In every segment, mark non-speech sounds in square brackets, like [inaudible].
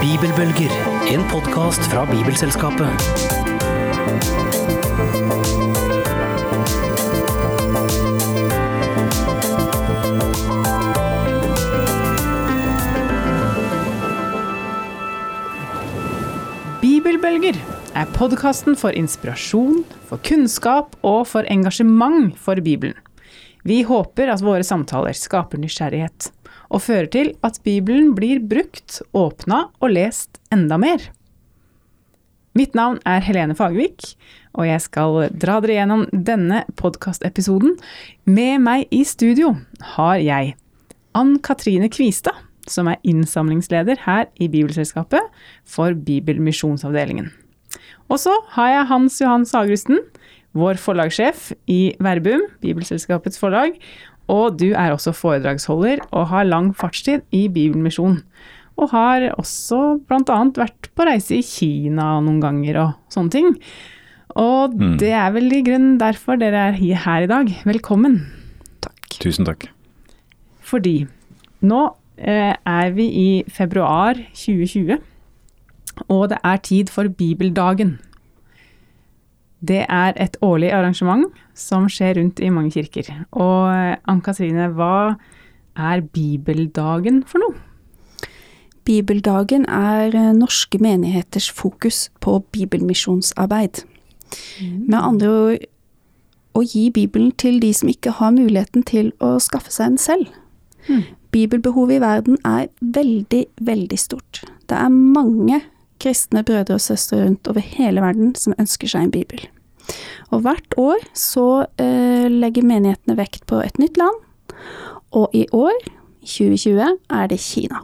Bibelbølger, en podkast fra Bibelselskapet. Bibelbølger er podkasten for inspirasjon, for kunnskap og for engasjement for Bibelen. Vi håper at våre samtaler skaper nysgjerrighet, og fører til at Bibelen blir brukt, åpna og lest enda mer. Mitt navn er Helene Fagervik, og jeg skal dra dere gjennom denne podkastepisoden. Med meg i studio har jeg Ann Katrine Kvistad, som er innsamlingsleder her i Bibelselskapet for Bibelmisjonsavdelingen. Og så har jeg Hans Johan Sagrusten, vår forlagssjef i Verbum, Bibelselskapets forlag. Og du er også foredragsholder og har lang fartstid i Bibelmisjon. Og har også bl.a. vært på reise i Kina noen ganger og sånne ting. Og Mm. det er vel i grunnen derfor dere er her i dag. Velkommen. Takk. Tusen takk. Fordi nå eh, er vi i februar 2020, og det er tid for Bibeldagen. Det er et årlig arrangement som skjer rundt i mange kirker. Og eh, Ann-Katrine, hva er Bibeldagen for noe? Bibeldagen er eh, norske menigheters fokus på bibelmisjonsarbeid. Med andre ord å gi Bibelen til de som ikke har muligheten til å skaffe seg en selv. Mm. Bibelbehovet i verden er veldig, veldig stort. Det er mange kristne brødre og søstre rundt over hele verden som ønsker seg en bibel. Og hvert år så eh, legger menighetene vekt på et nytt land, og i år, 2020, er det Kina.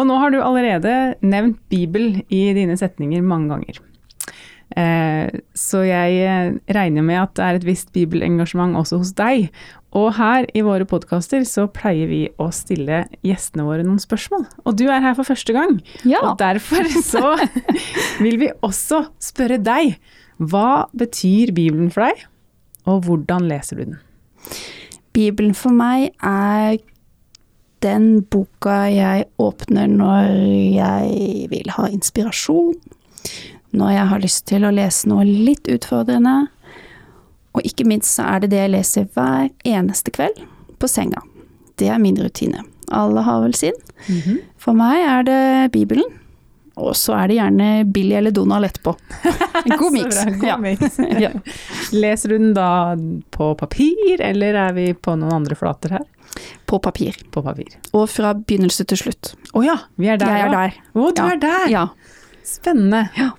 Og nå har du allerede nevnt Bibel i dine setninger mange ganger. Eh, så jeg eh, regner med at det er et visst bibelengasjement også hos deg. Og her i våre podkaster så pleier vi å stille gjestene våre noen spørsmål. Og du er her for første gang. Ja. Og derfor så [laughs] vil vi også spørre deg. Hva betyr Bibelen for deg, og hvordan leser du den? Bibelen for meg er den boka jeg åpner når jeg vil ha inspirasjon, når jeg har lyst til å lese noe litt utfordrende, og ikke minst så er det det jeg leser hver eneste kveld på senga. Det er min rutine. Alle har vel sin. For meg er det Bibelen, og så er det gjerne Billy eller Donald etterpå. [laughs] En god miks. Ja. [laughs] Ja. Leser du den da på papir, eller er vi på noen andre flater her? På papir. På papir. Og fra begynnelse til slutt. Å ja, vi er der Jeg er ja. der. Å, du Ja. er der! Ja. Spennende. Ja.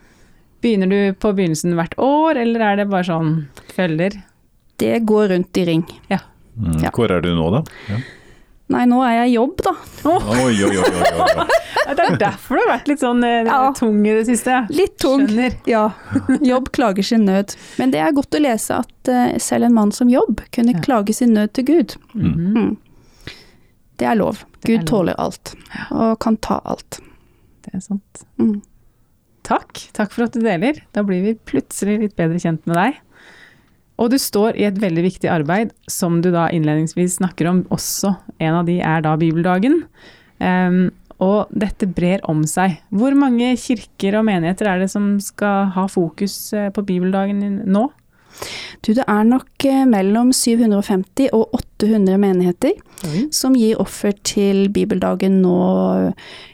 Begynner du på begynnelsen hvert år, eller er det bare sånn følger? Det går rundt i ring. Mm. Ja. Hvor er du nå, da? Ja. Nei, nå er jeg i jobb, da. Oi, oi, oi, oi, oi. [laughs] Det er derfor du har vært litt sånn eh, Ja. tung i det siste. Litt tung. Skjønner. Ja. Jobb klager sin nød. Men det er godt å lese at uh, selv en mann som jobb kunne Ja. klage sin nød til Gud. Mm. Mm. Det er lov. Det er Gud lov. tåler alt, og kan ta alt. Det er sant. Mm. Takk. Takk for at du deler. Da blir vi plutselig litt bedre kjent med deg. Og du står i et veldig viktig arbeid, som du da innledningsvis snakker om også. En av de er da Bibeldagen. Um, og dette brer om seg. Hvor mange kirker og menigheter er det som skal ha fokus eh, på Bibeldagen nå? Du, det er nok eh, mellom 750 og 800 menigheter som gir offer til bibeldagen nå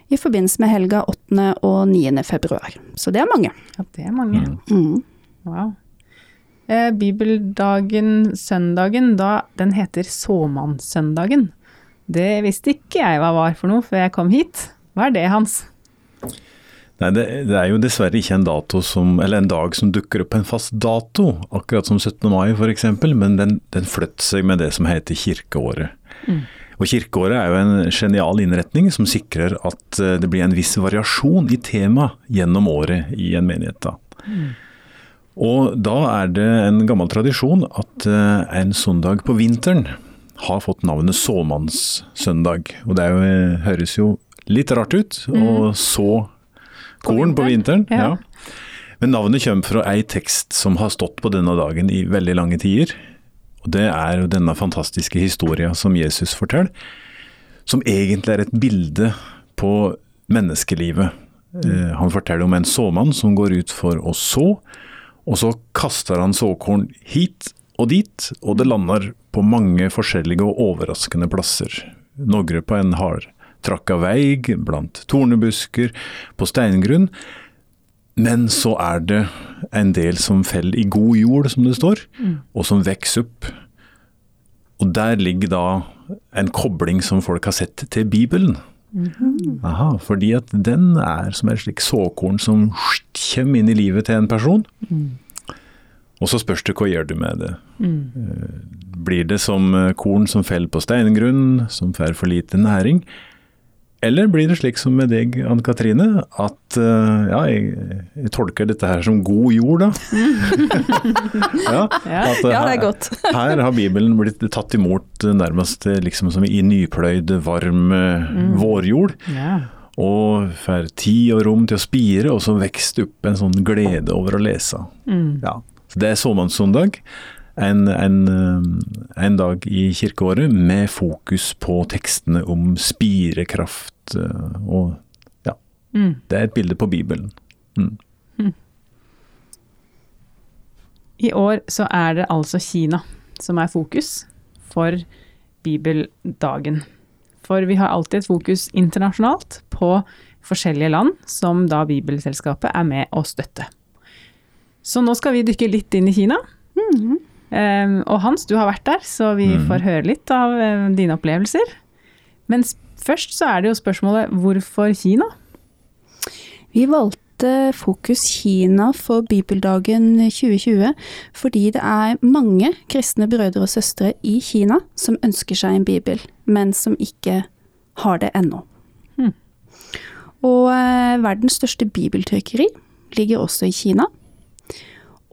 i forbindelse med helga 8. og 9. februar. Så det er mange. Ja, det er mange. Mm. Mm. Wow. Eh, Bibeldagen, søndagen, da, den heter såmannssøndagen. Det visste ikke jeg hva var for noe før jeg kom hit. Hva er det, Hans? Nei, det, det er jo dessverre ikke en dato som, eller en dag som dukker opp på en fast dato, akkurat som 17. mai f.eks., men den, den flytter seg med det som heter kirkeåret. Mm. Og Kirkeåret er jo en genial innretning som sikrer at eh, det blir en viss variasjon i tema gjennom året i en menighet. da. Og da er det en gammel tradisjon at eh, en søndag på vinteren har fått navnet såmannssøndag. Og det er jo, eh, høres jo litt rart ut å så korn på vinteren. Ja. Ja. Men navnet kommer fra ei tekst som har stått på denne dagen i veldig lange tider. Og Det er denne fantastiske historien som Jesus forteller, som egentlig er et bilde på menneskelivet. Mm. han forteller om en såmann som går ut for å så, og så kaster han såkorn hit og dit, og det lander på mange forskjellige og overraskende plasser. Noen på en hardtrakka vei, blant tornebusker, på steingrunn. Men så er det en del som faller i god jord, som det står, og som vokser opp. Og der ligger da en kobling som folk har sett til Bibelen. Aha, fordi at den er som et slik såkorn som kommer inn i livet til en person. Og så spørs det hva gjør du med det. Mm. Blir det som eh, korn som faller på steingrunn, som får for lite næring? Eller blir det slik som med deg, Anne Katrine, at eh, ja, jeg, jeg tolker dette her som god jord, da. [laughs] ja, at, Ja, det er godt. [laughs] her har Bibelen blitt tatt imot eh, nærmest eh, liksom som i nypløyd, varm mm. vårjord. Ja. Og får tid og rom til å spire, og så vokser opp en sånn glede over å lese. Ja. Så det er såmannssøndag. En, en, eh, en dag i kirkeåret med fokus på tekstene om spirekraft eh, og ja. Mm. Det er et bilde på Bibelen. Mm. I år så er det altså Kina som er fokus for bibeldagen. For vi har alltid et fokus internasjonalt på forskjellige land som da Bibelselskapet er med å støtte. Så nå skal vi dykke litt inn i Kina. Um, og Hans, du har vært der, så vi mm. får høre litt av um, dine opplevelser. Men først så er det jo spørsmålet hvorfor Kina? Vi valgte Fokus Kina for Bibeldagen 2020 fordi det er mange kristne brødre og søstre i Kina som ønsker seg en bibel, men som ikke har det ennå. Hmm. Og eh, verdens største bibeltrykkeri ligger også i Kina.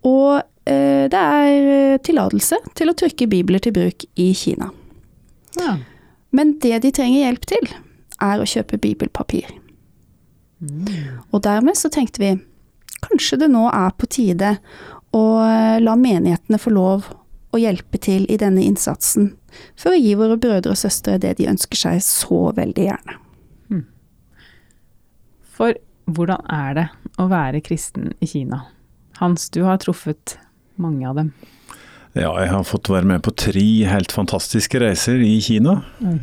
Og eh, det er eh, tillatelse til å trykke bibler til bruk i Kina. Ja. Men det de trenger hjelp til, er å kjøpe bibelpapir. Og dermed så tenkte vi kanskje det nå er på tide å eh, la menighetene få lov å hjelpe til i denne innsatsen, for å gi våre brødre og søstre det de ønsker seg så veldig gjerne. For hvordan er det å være kristen i Kina? Hans, du har truffet mange av dem. Ja, jeg har fått være med på tre helt fantastiske reiser i Kina.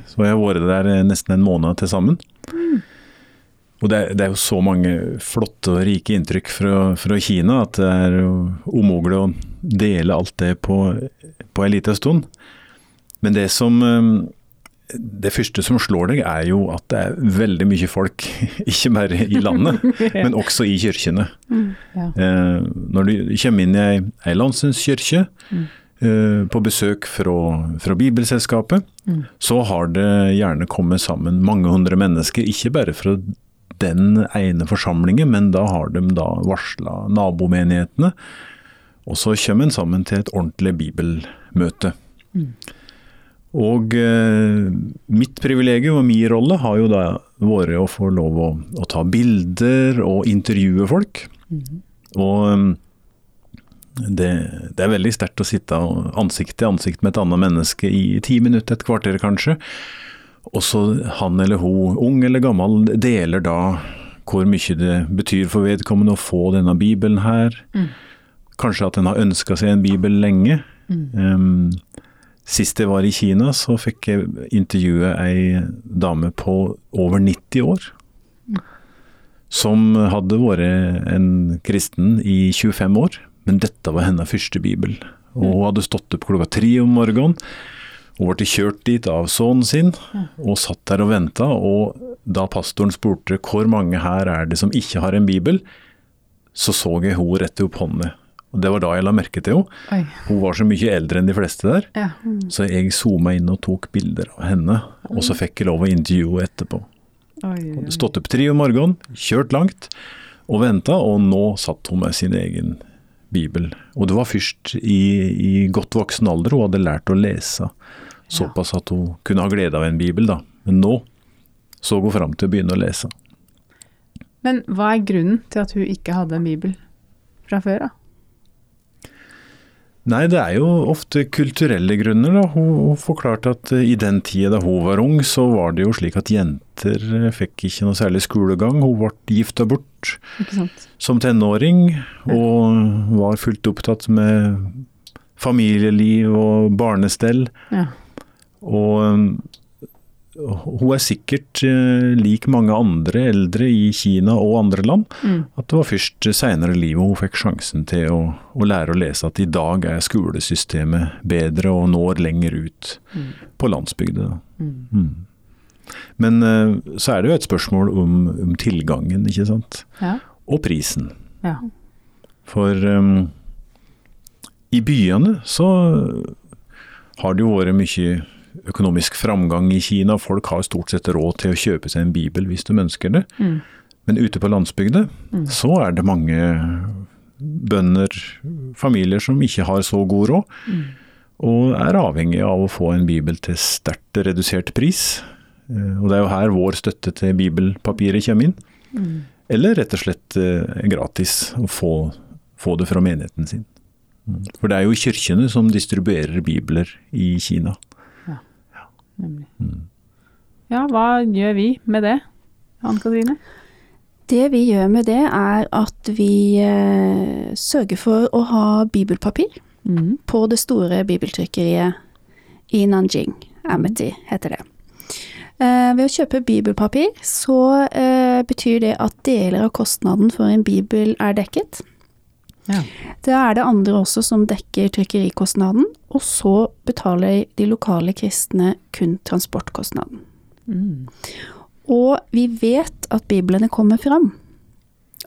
Så jeg har vært der eh, nesten en måned til sammen. Og det er, det er jo så mange flotte og rike inntrykk fra, fra Kina at det er umulig å dele alt det på, på en liten stund. Men det som eh, Det første som slår deg, er jo at det er veldig mye folk. [laughs] Ikke bare i landet, [laughs] men også i kirkene. Ja. Eh, når du kommer inn i ei, ei landsens-kirke, eh, på besøk fra, fra Bibelselskapet, så har det gjerne kommet sammen mange hundre mennesker, ikke bare fra den ene forsamlingen, men da har de da varsla nabomenighetene. Og så kommer en sammen til et ordentlig bibelmøte. Og eh, mitt privilegium og min rolle har jo da vært å få lov å, å ta bilder og intervjue folk. Og um, det, det er veldig sterkt å sitte ansikt til ansikt med et annet menneske i ti minutter, et kvarter kanskje. Og så han eller hun, ung eller gammel, deler da hvor mye det betyr for vedkommende å få denne bibelen her. Kanskje at en har ønska seg en bibel lenge. Um, sist jeg var i Kina, så fikk jeg intervjue ei dame på over 90 år. Som hadde vært en kristen i 25 år, men dette var hennes første bibel. Og hun hadde stått opp klokka tre om morgenen og ble kjørt dit av sønnen sin, og satt der og venta. Og da pastoren spurte hvor mange her er det som ikke har en bibel, så så jeg hun rette opp hånda. Og Det var da jeg la merke til henne. Hun var så mye eldre enn de fleste der, Ja. så jeg zooma inn og tok bilder av henne. Og så fikk jeg lov å intervjue henne etterpå. Oi, oi. Stått opp tre om morgenen, kjørt langt og venta, og nå satt hun med sin egen bibel. Og det var først i, i godt voksen alder hun hadde lært å lese. Såpass at hun kunne ha glede av en bibel, da. Men nå så hun fram til å begynne å lese. Men hva er grunnen til at hun ikke hadde en bibel fra før av? Nei, det er jo ofte kulturelle grunner. da. Hun, forklarte at eh, i den tida da hun var ung, så var det jo slik at jenter eh, fikk ikke noe særlig skolegang. Hun ble gifta bort som tenåring, og var fullt opptatt med familieliv og barnestell. Ja. Og um, hun er sikkert eh, lik mange andre eldre i Kina og andre land, Mm. at det var først seinere i livet hun fikk sjansen til å, å lære å lese at i dag er skolesystemet bedre og når lenger ut på landsbygda. Mm. Men eh, så er det jo et spørsmål om, om tilgangen, ikke sant. Ja. Og prisen. ja. For um, i byene så har det jo vært mye økonomisk framgang i Kina. Folk har stort sett råd til å kjøpe seg en bibel hvis de ønsker det. Mm. Men ute på landsbygda så er det mange bønder, familier som ikke har så god råd. Og er avhengig av å få en bibel til sterkt redusert pris. Eh, Og det er jo her vår støtte til bibelpapiret kommer inn. Eller rett og slett eh, gratis å få, få det fra menigheten sin. Mm. For det er jo kirkene som distribuerer bibler i Kina. Nemlig. Ja, hva gjør vi med det, Anne Katrine? Det vi gjør med det, er at vi eh, sørger for å ha bibelpapir Mm. på det store bibeltrykkeriet i Nanjing. Amity heter det. Eh, ved å kjøpe bibelpapir så eh, betyr det at deler av kostnaden for en bibel er dekket. Ja. Det er det andre også som dekker trykkerikostnaden, og så betaler de lokale kristne kun transportkostnaden. Mm. Og vi vet at biblene kommer fram,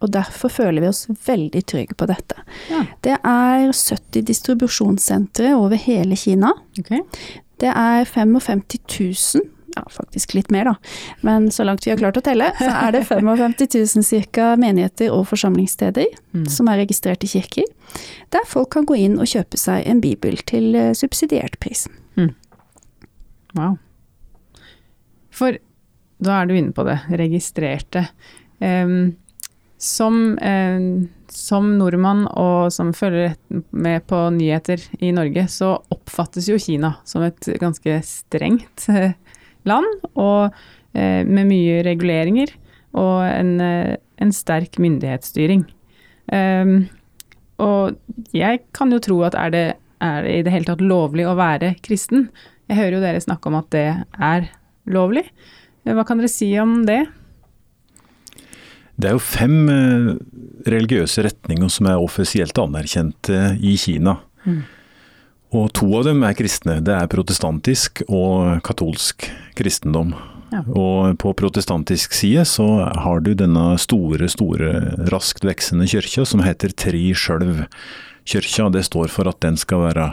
og derfor føler vi oss veldig trygge på dette. Ja. Det er 70 distribusjonssentre over hele Kina. Okay. Det er 55 000, ja faktisk litt mer da, men så langt vi har klart å telle, så er det 55 000 ca. menigheter og forsamlingssteder Mm. som er registrert i kirker, der folk kan gå inn og kjøpe seg en bibel til eh, subsidiert pris. Wow. For da er du inne på det, registrerte. Um, som, eh, som nordmann og som følger med på nyheter i Norge, så oppfattes jo Kina som et ganske strengt eh, land, og eh, med mye reguleringer og en, eh, en sterk myndighetsstyring. Um, og jeg kan jo tro at er det, er det i det hele tatt lovlig å være kristen? Jeg hører jo dere snakke om at det er lovlig. Hva kan dere si om det? Det er jo fem eh, religiøse retninger som er offisielt anerkjente i Kina. Mm. Og to av dem er kristne. Det er protestantisk og katolsk kristendom. Ja. Og på protestantisk side så har du denne store, store, raskt veksende kirka som heter Tri Skjølv kirka. Det står for at den skal være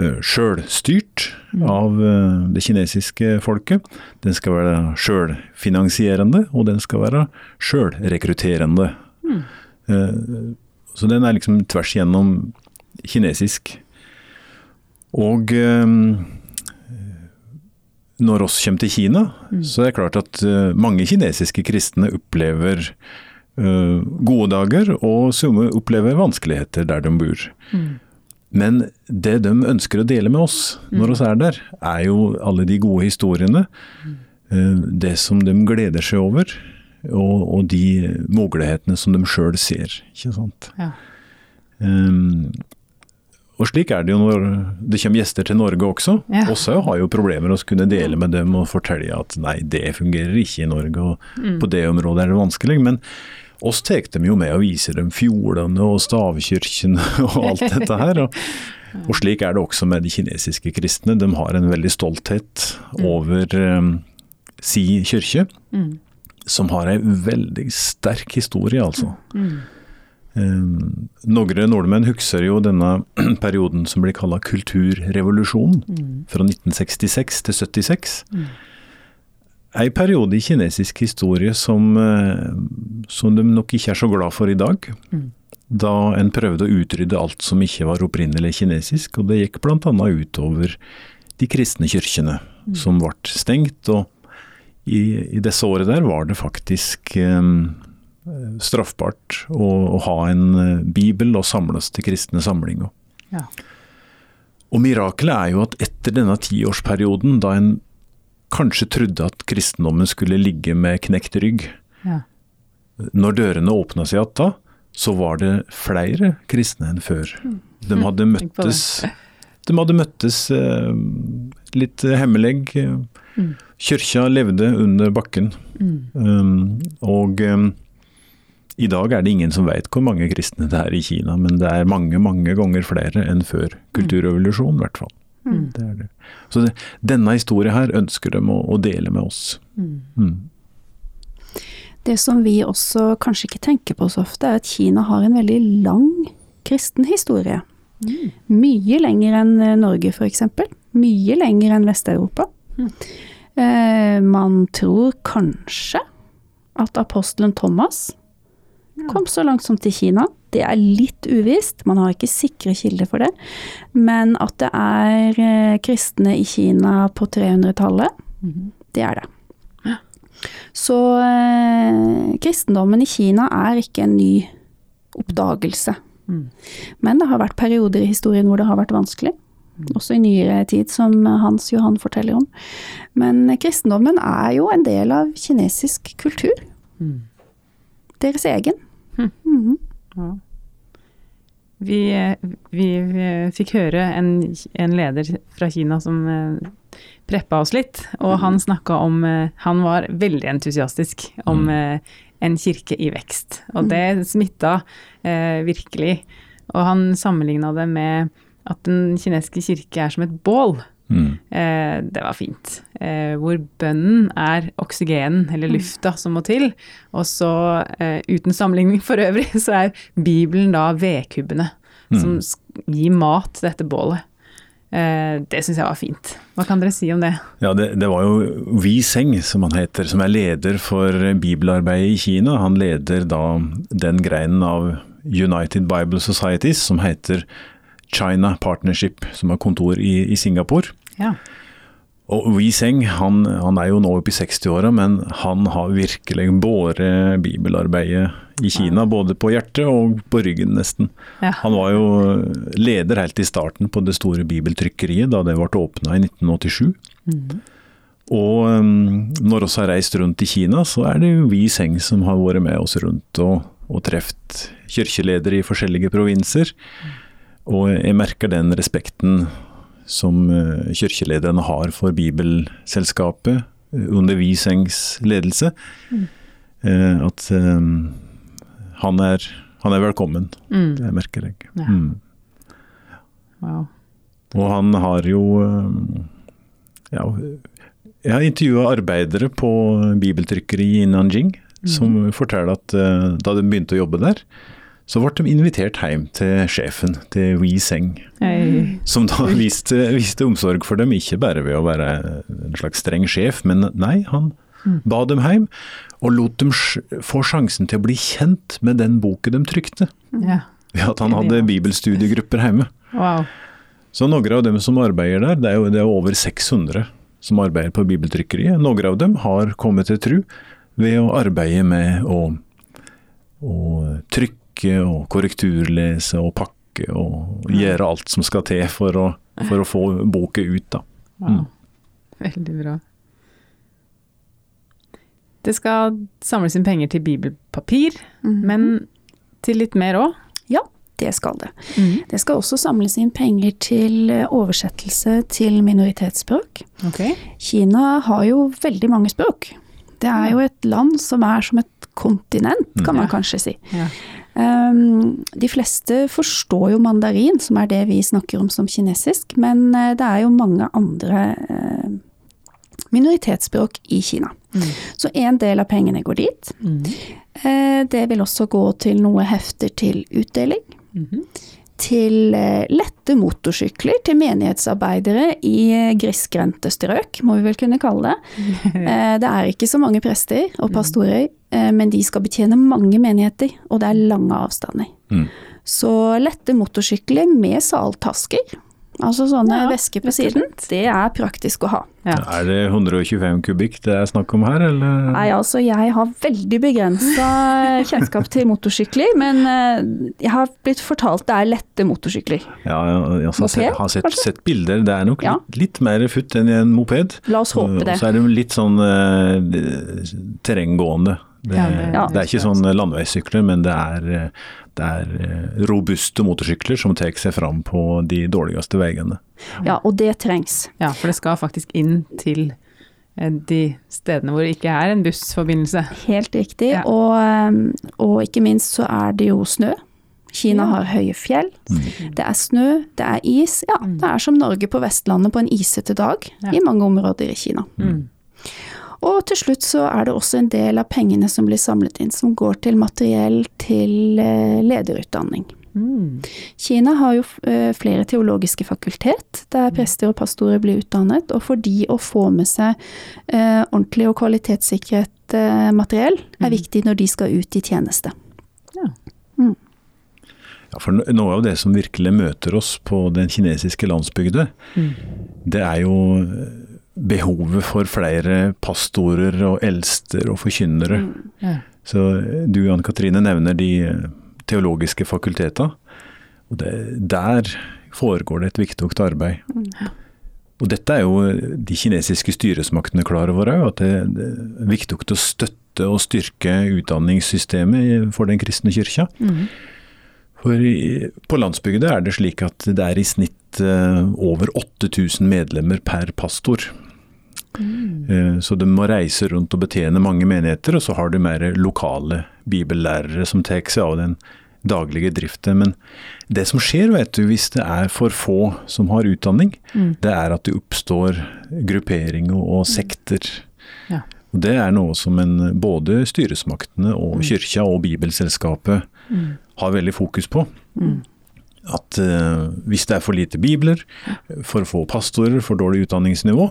uh, sjølstyrt av eh, det kinesiske folket. Den skal være sjølfinansierende, og den skal være sjølrekrutterende. Eh, så den er liksom tvers igjennom kinesisk. Og eh, når oss kommer til Kina, så er det klart at eh, mange kinesiske kristne opplever eh, gode dager, og somme opplever vanskeligheter der de bor. Men det de ønsker å dele med oss når vi er der, er jo alle de gode historiene. eh, Det som de gleder seg over, og, og de mulighetene som de sjøl ser. Ikke sant? Ja. Um, og slik er det jo når det kommer gjester til Norge også. Ja. Også har jo problemer å kunne dele med dem og fortelle at nei, det fungerer ikke i Norge, og på det området er det vanskelig. Men oss tar dem jo med og viser dem fjordene og stavkirkene og alt dette her. Og, [laughs] og slik er det også med de kinesiske kristne. De har en veldig stolthet over um, si kirke, Mm. som har en veldig sterk historie, altså. Mm. Um, Noen nordmenn husker jo denne [clears throat] perioden som blir kalla kulturrevolusjonen, fra 1966 til 76. Mm. Ei periode i kinesisk historie som, eh, som de nok ikke er så glad for i dag. Mm. Da en prøvde å utrydde alt som ikke var opprinnelig kinesisk, og det gikk bl.a. utover de kristne kirkene, som ble stengt. og i, I disse årene der var det faktisk eh, straffbart å, å ha en eh, bibel og samles til kristne samlinger. Ja. Og mirakelet er jo at etter denne tiårsperioden, da en kanskje trodde at kristendommen skulle ligge med knekt rygg, Ja. når dørene åpna seg igjen da, så var det flere kristne enn før. De hadde Mm. Tenk på det. møttes, de hadde møttes eh, litt hemmelig. Mm. Kyrkja levde under bakken. Um, og um, i dag er det ingen som vet hvor mange kristne det er i Kina, men det er mange, mange ganger flere enn før kulturrevolusjonen, i hvert fall. Mm. Det er det. Så det, denne historien her ønsker de å, å dele med oss. Mm. Det som vi også kanskje ikke tenker på så ofte, er at Kina har en veldig lang kristen historie. Mye lenger enn eh, Norge f.eks. Mye lenger enn Vest-Europa. Eh, man tror kanskje at apostelen Thomas kom så langt som til Kina. Det er litt uvisst, man har ikke sikre kilder for det. Men at det er eh, kristne i Kina på 300-tallet, det er det. Så eh, kristendommen i Kina er ikke en ny oppdagelse. Mm. Men det har vært perioder i historien hvor det har vært vanskelig. Også i nyere tid, som Hans Johan forteller om. Men kristendommen er jo en del av kinesisk kultur. Mm. Deres egen. Mhm. Ja. Vi, eh, vi, vi fikk høre en, en leder fra Kina som eh, preppa oss litt, og han snakka om eh, Han var veldig entusiastisk om eh, en kirke i vekst, og det smitta virkelig. Og han sammenligna det med at den kinesiske kirke er som et bål. Mm. Eh, det var fint. Eh, hvor bønnen er oksygenen, eller lufta, som må til. Og så, eh, uten sammenligning for øvrig, [laughs] så er Bibelen da vedkubbene som gir mat til dette bålet. Eh, det syns jeg var fint. Hva kan dere si om det? Ja, det, det var jo Wi Seng, som han heter, som er leder for bibelarbeidet i Kina. Han leder da den greinen av United Bible Societies som heter China Partnership, som har kontor i, i Singapore. Ja. Og Wi Seng han, han er jo nå oppe i 60-åra, men han har virkelig båret bibelarbeidet i Kina, både på hjertet og på ryggen, nesten. Ja. Han var jo leder helt i starten på det store bibeltrykkeriet, da det ble åpna i 1987. Og um, når vi har reist rundt i Kina, så er det jo vi Seng som har vært med oss rundt og, og truffet kirkeledere i forskjellige provinser. Og jeg merker den respekten som kirkelederen har for Bibelselskapet eh, under Vi Sengs ledelse. Mm. At um, han, er, han er velkommen. Mm. Det merker jeg. Ja. Mm. Wow. Og han har jo eh, ja, Jeg har intervjua arbeidere på bibeltrykkeri i Nanjing, som forteller at uh, da de begynte å jobbe der, så ble de invitert hjem til sjefen, til Wee Seng, Hei. som da [laughs] viste, viste omsorg for dem, ikke bare ved å være en slags streng sjef, men nei, han ba dem hjem, og lot dem få sjansen til å bli kjent med den boken de trykte. Ja. Ved at han hadde bibelstudiegrupper hjemme. Wow. Så noen av dem som arbeider der, det er jo det er over 600 som arbeider på bibeltrykkeriet. Noen av dem har kommet til tru ved å arbeide med å, å trykke og korrekturlese og pakke og gjøre alt som skal til for å, for å få boka ut. Da. wow. Veldig bra. Det skal samles inn penger til bibelpapir, men til litt mer òg. Ja, det skal det. Det skal også samles inn penger til eh, oversettelse til minoritetsspråk. Okay. Kina har jo veldig mange språk. Det er jo et land som er som et kontinent, kan man kanskje si. Ja. Um, de fleste forstår jo mandarin, som er det vi snakker om som kinesisk, men eh, det er jo mange andre eh, minoritetsspråk i Kina. Så en del av pengene går dit. Eh, det vil også gå til noe hefter til utdeling. Til eh, lette motorsykler til menighetsarbeidere i eh, grisgrendte strøk, må vi vel kunne kalle det. [laughs] Eh, det er ikke så mange prester og pastorer, eh, men de skal betjene mange menigheter, og det er lange avstander. Mm. Så lette motorsykler med saltasker Altså sånne Ja, vesker på siden, det er praktisk å ha. Ja. Er det 125 kubikk det er snakk om her, eller? Nei, altså jeg har veldig begrensa [laughs] kjennskap til motorsykler, men eh, jeg har blitt fortalt det er lette motorsykler. Ja, jeg, har sett, har sett, sett bilder. Det er nok Ja. litt, litt mer futt enn i en moped. La oss håpe det. Og så er det litt sånn uh, terrenggående. Det, Ja, det- Ja. det er ikke sånn landeveissykler, men det er, eh, det er eh, robuste motorsykler som tar seg fram på de dårligste veiene. Ja, og det trengs. ja, for det skal faktisk inn til eh, de stedene hvor det ikke er en bussforbindelse. Helt riktig. Ja. Og, eh, og ikke minst så er det jo snø. Kina Ja. har høye fjell. Det er snø, det er is. Ja, det er som Norge på Vestlandet på en isete dag Ja. i mange områder i Kina. Mm. Og til slutt så er det også en del av pengene som blir samlet inn, som går til materiell til eh, lederutdanning. Mm. Kina har jo eh, flere teologiske fakultet, der prester og pastorer blir utdannet, og for de å få med seg eh, ordentlig og kvalitetssikret eh, materiell, er viktig når de skal ut i tjeneste. Ja, for Noe av det som virkelig møter oss på den kinesiske landsbygda, Mm. det er jo eh, behovet for flere pastorer og eldster og forkynnere. Ja. Så du Ann Katrine nevner de eh, teologiske fakulteta. Og det, der foregår det et viktig arbeid. Og dette er jo eh, de kinesiske styresmaktene klar over òg, at det, er viktig å støtte og styrke utdanningssystemet for den kristne kyrkja. Mm. For i, på landsbygda er det slik at det er i snitt eh, over 8000 medlemmer per pastor. Eh, så de må reise rundt og betjene mange menigheter, og så har de mer lokale bibellærere som tar seg av den daglige driften. Men det som skjer, vet du, hvis det er for få som har utdanning, Mm. det er at det oppstår grupperinger og sekter. Ja. Og Det er noe som en, både styresmaktene og kyrkja og Bibelselskapet Mm. har veldig fokus på. At uh, hvis det er for lite bibler, for få pastorer, for dårlig utdanningsnivå,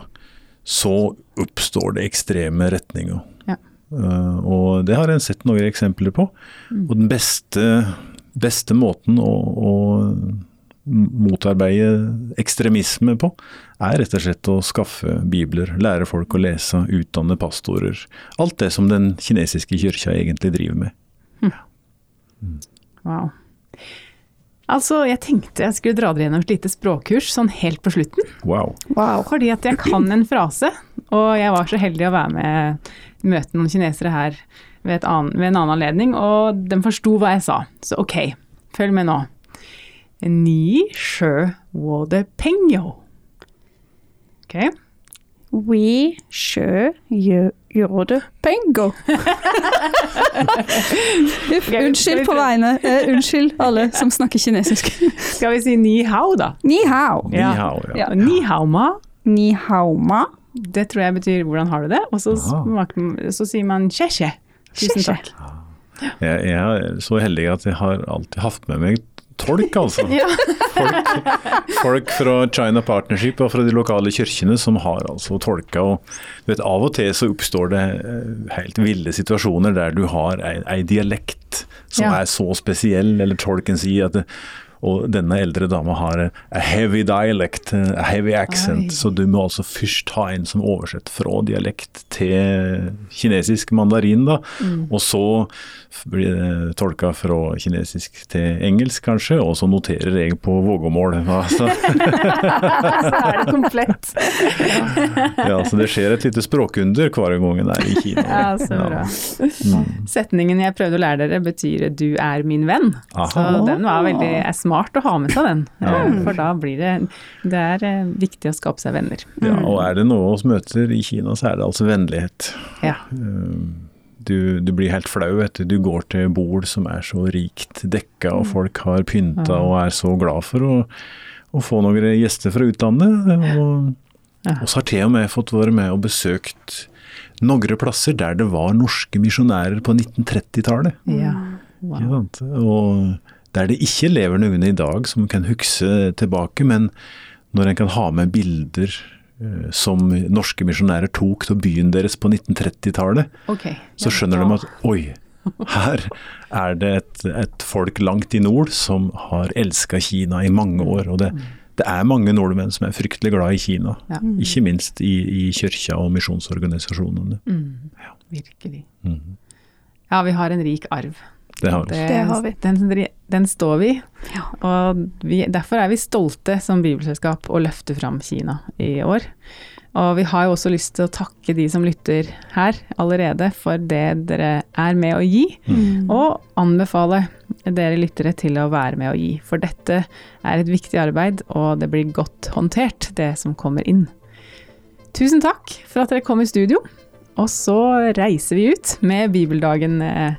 så oppstår det ekstreme retninger. Ja. Uh, og det har en sett noen eksempler på. Og den beste, beste måten å, å motarbeide ekstremisme på, er rett og slett å skaffe bibler, lære folk å lese, utdanne pastorer. Alt det som den kinesiske kyrkja egentlig driver med. Wow. Altså, jeg tenkte jeg skulle dra dere gjennom et lite språkkurs sånn helt på slutten. Wow. Wow. Fordi at jeg kan en frase, og jeg var så heldig å være med møte noen kinesere her ved, et annen, ved en annen anledning, og de forsto hva jeg sa. Så ok, følg med nå. Ni sjø wo de pengyo. Ok, We sjø pengo. Uff, unnskyld på vegne uh, Unnskyld alle [laughs] som snakker kinesisk. skal vi si ni hao da? Ni hao. Ni hao, ja. ja. Ni hao ma, Ni hao ma. det tror jeg betyr hvordan har du det, og så, smaker- så sier man che che. Tusen takk. Jeg, jeg er så heldig at jeg har alltid hatt med meg tolk, altså. [laughs] Ja. Folk, folk fra China Partnership og fra de lokale kirkene som har altså tolka. Og vet, av og til så oppstår det eh, helt ville situasjoner der du har ei, ei dialekt som Ja. er så spesiell, eller tolken sier at det, og denne eldre dama har a heavy dialect, a heavy accent, Oi. så du må altså først ha en som oversetter fra dialekt til kinesisk mandarin, da. Mm. Og så blir det tolka fra kinesisk til engelsk, kanskje, og så noterer jeg på vågåmål. Altså. [laughs] Så er det komplett. Ja, så det skjer et lite språkunder hver gang en er i Kina. Ja, så bra. Mm. Setningen jeg prøvde å lære dere betyr 'du er min venn'. Aha. Så den var veldig er smart å ha med seg den. Ja. Eh, For da blir det Det er eh, viktig å skape seg venner. Ja, og er det noe oss møter i Kina, så er det altså vennlighet. Ja. Du, du blir helt flau etter du går til bord som er så rikt dekka, og folk har pynta og er så glad for å, å få noen gjester fra utlandet. Og, Ja. og så har til og med fått være med og besøkt noen plasser der det var norske misjonærer på 1930-tallet. ja. Wow. Ja, Og der det ikke lever noen i dag som kan huske tilbake, men når en kan ha med bilder eh, som norske misjonærer tok til byen deres på 1930-tallet, okay. så skjønner de at oi, her er det et, et folk langt i nord som har elska Kina i mange år. Og det, det er mange nordmenn som er fryktelig glad i Kina. Ja. Ikke minst i, i kirka og misjonsorganisasjonene. Mm. Virkelig. Mm. Ja, vi har en rik arv. Det har vi. Det har vi. Den, den står vi. Ja. Og vi, derfor er vi stolte som bibelselskap å løfte fram Kina i år. Og vi har jo også lyst til å takke de som lytter her allerede for det dere er med å gi, Mm. og anbefale dere lyttere til å være med å gi. For dette er et viktig arbeid, og det blir godt håndtert, det som kommer inn. Tusen takk for at dere kom i studio. Og så reiser vi ut med bibeldagen eh,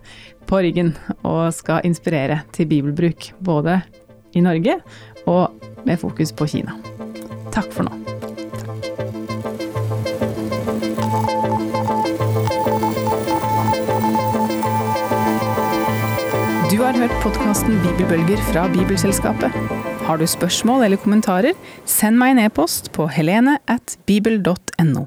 på ryggen og skal inspirere til bibelbruk både i Norge og med fokus på Kina. Takk for nå. Du har hørt podkasten Bibelbølger fra Bibelselskapet. Har du spørsmål eller kommentarer, send meg en e-post på helene at bibel.no.